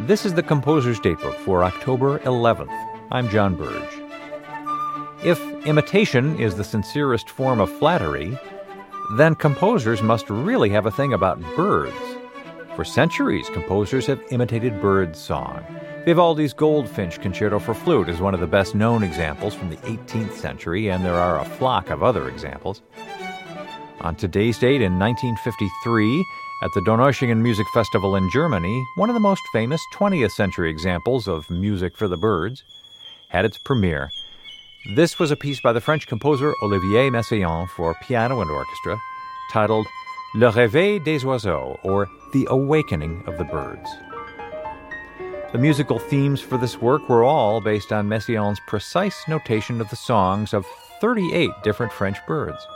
This is the Composer's Datebook for October 11th. I'm John Burge. If imitation is the sincerest form of flattery, then composers must really have a thing about birds. For centuries, composers have imitated bird song. Vivaldi's Goldfinch Concerto for Flute is one of the best known examples from the 18th century, and there are a flock of other examples. On today's date in 1953, at the Donaueschingen Music Festival in Germany, one of the most famous 20th century examples of music for the birds, had its premiere. This was a piece by the French composer Olivier Messiaen for piano and orchestra, titled Le Réveil des Oiseaux, or The Awakening of the Birds. The musical themes for this work were all based on Messiaen's precise notation of the songs of 38 different French birds.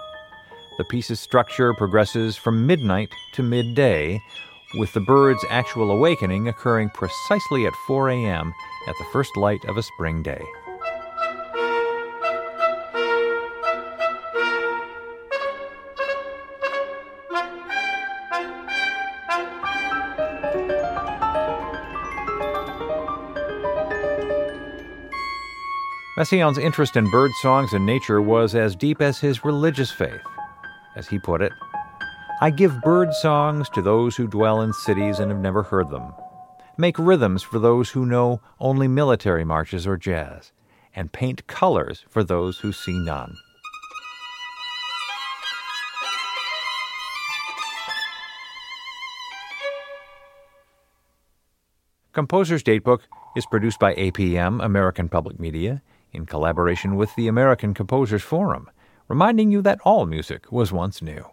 The piece's structure progresses from midnight to midday, with the bird's actual awakening occurring precisely at 4 a.m. at the first light of a spring day. Messiaen's interest in bird songs and nature was as deep as his religious faith. As he put it, I give bird songs to those who dwell in cities and have never heard them, make rhythms for those who know only military marches or jazz, and paint colors for those who see none. Composer's Datebook is produced by APM, American Public Media, in collaboration with the American Composers Forum, reminding you that all music was once new.